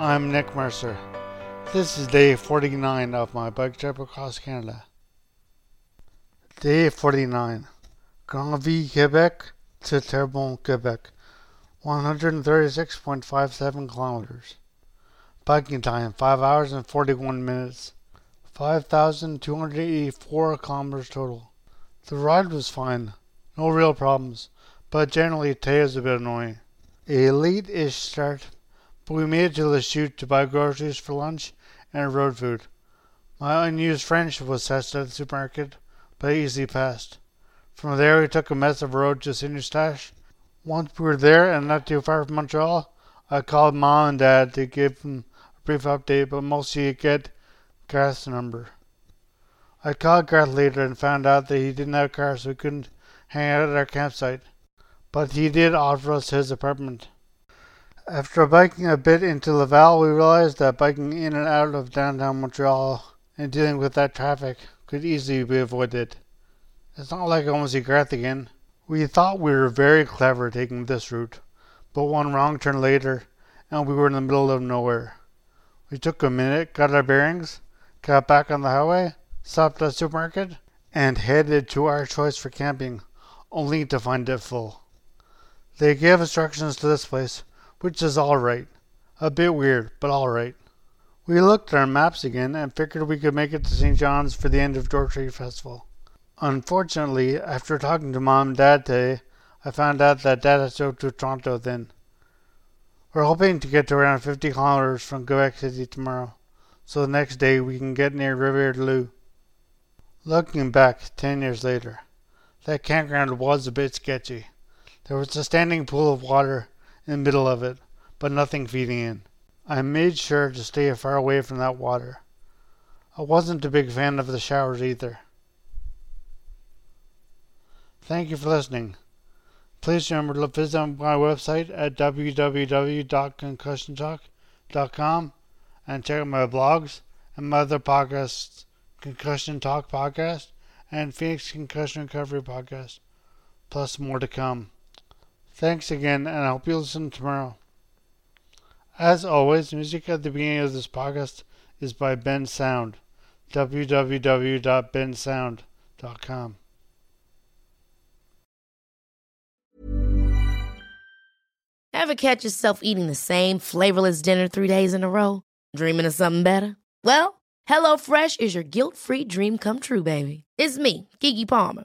I'm Nick Mercer. This is day 49 of my bike trip across Canada. Day 49. Grenville, Quebec to Terrebonne, Quebec. 136.57 kilometers. Biking time 5 hours and 41 minutes. 5,284 kilometers total. The ride was fine. No real problems, but generally today a bit annoying. A late-ish start, but we made it to Lachute to buy groceries for lunch and road food. My unused French was tested at the supermarket, but easily passed. From there, we took a mess of road to Saint Eustache. Once we were there and not too far from Montreal, I called mom and dad to give them a brief update, but mostly to get Garth's number. I called Garth later and found out that he didn't have a car, so we couldn't hang out at our campsite. But he did offer us his apartment. After biking a bit into Laval, we realized that biking in and out of downtown Montreal and dealing with that traffic could easily be avoided. It's not like want to see again. We thought we were very clever taking this route, but one wrong turn later, and we were in the middle of nowhere. We took a minute, got our bearings, got back on the highway, stopped at a supermarket, and headed to our choice for camping, only to find it full. They gave instructions to this place, which is alright. A bit weird, but alright. We looked at our maps again and figured we could make it to St. John's for the end of Door Festival. Unfortunately, after talking to mom and dad today, I found out that dad has to go to Toronto then. We're hoping to get to around 50 kilometers from Quebec City tomorrow, so the next day we can get near Riviere du Loup. Looking back 10 years later, that campground was a bit sketchy. There was a standing pool of water in the middle of it, but nothing feeding in. I made sure to stay far away from that water. I wasn't a big fan of the showers either. Thank you for listening. Please remember to visit my website at www.concussiontalk.com and check out my blogs and my other podcasts Concussion Talk Podcast and Phoenix Concussion Recovery Podcast, plus more to come. Thanks again, and I hope you listen tomorrow. As always, music at the beginning of this podcast is by Bensound. www.bensound.com. Ever catch yourself eating the same flavorless dinner three days in a row? Dreaming of something better? Well, HelloFresh is your guilt free dream come true, baby. It's me, Keke Palmer.